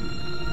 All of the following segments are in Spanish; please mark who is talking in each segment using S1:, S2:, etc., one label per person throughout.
S1: Thank you.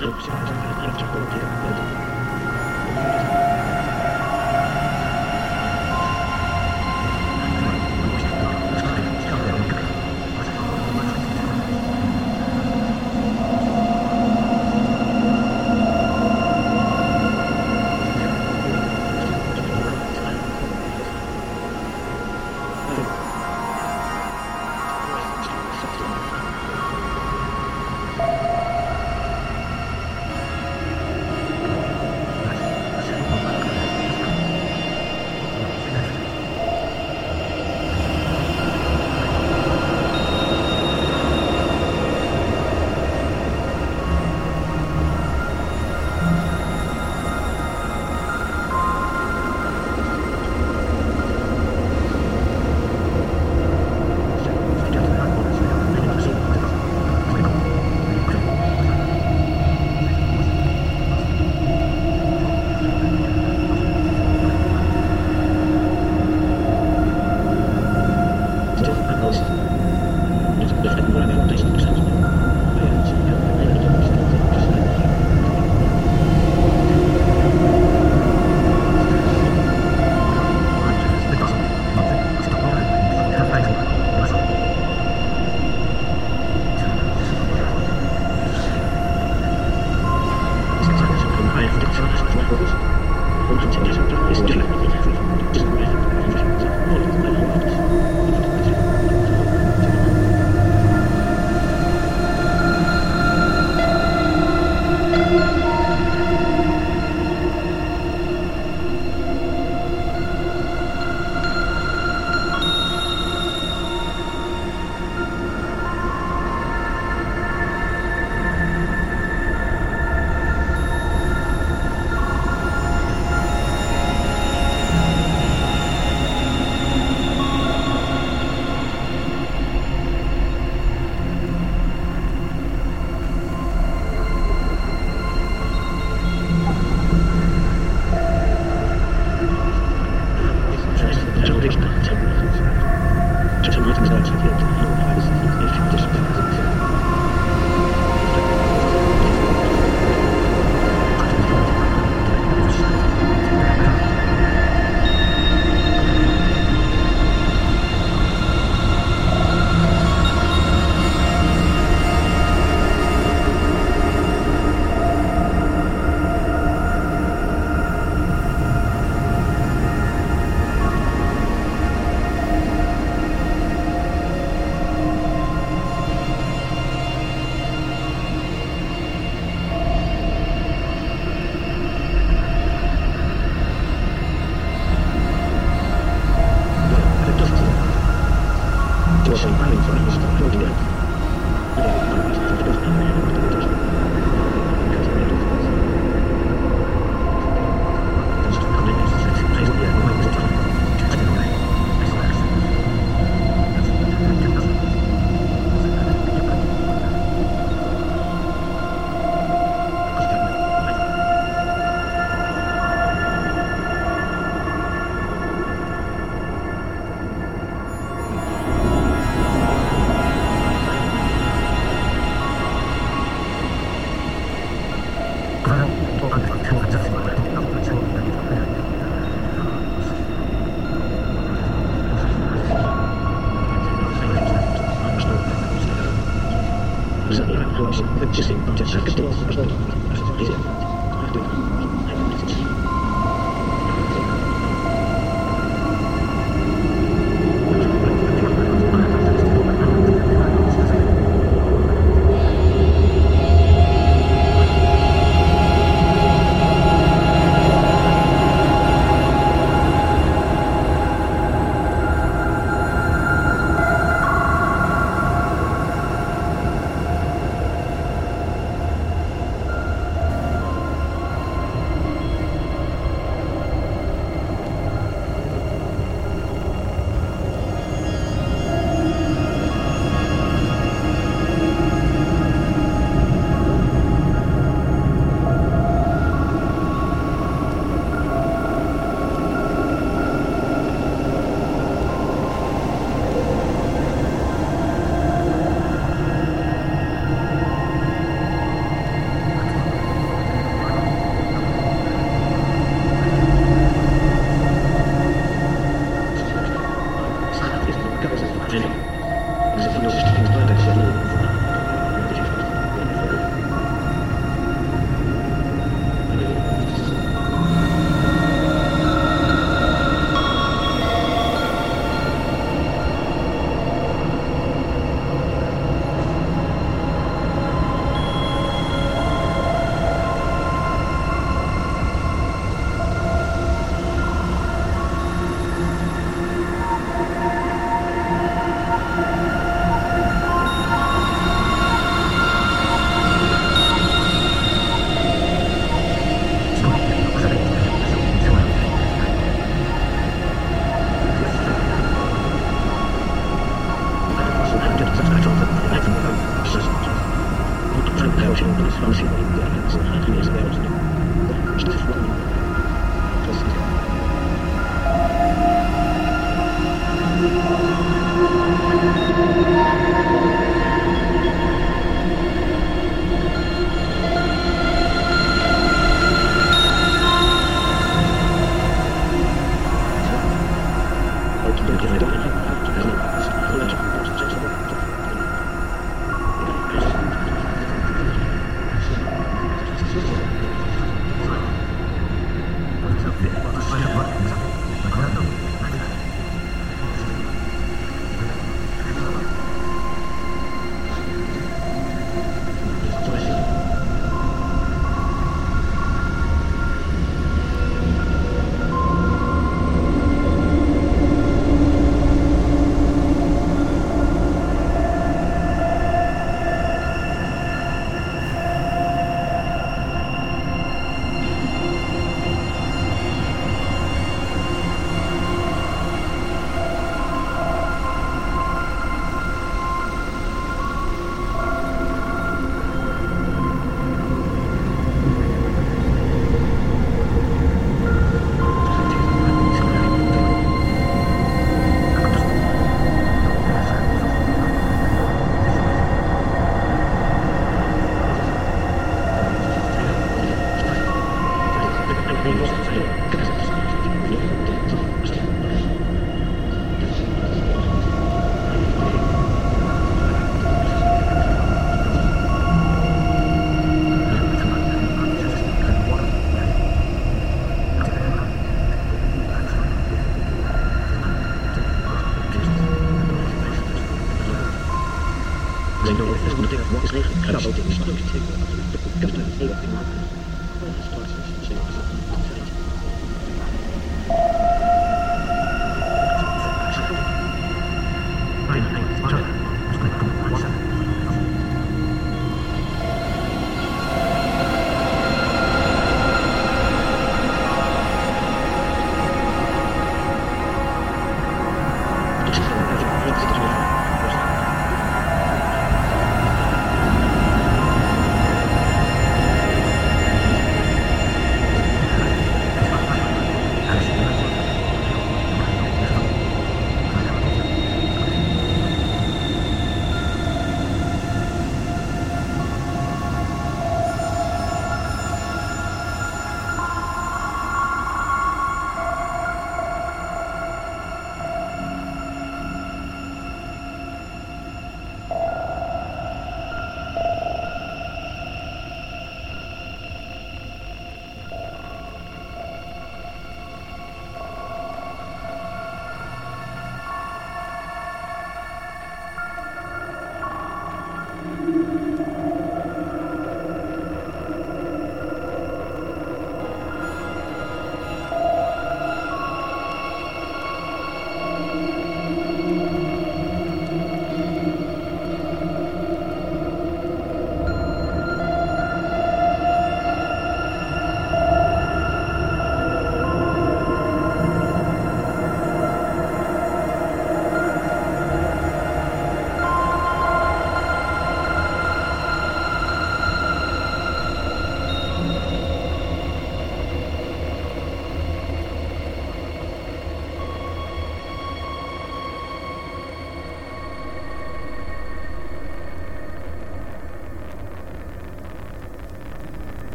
S1: Yo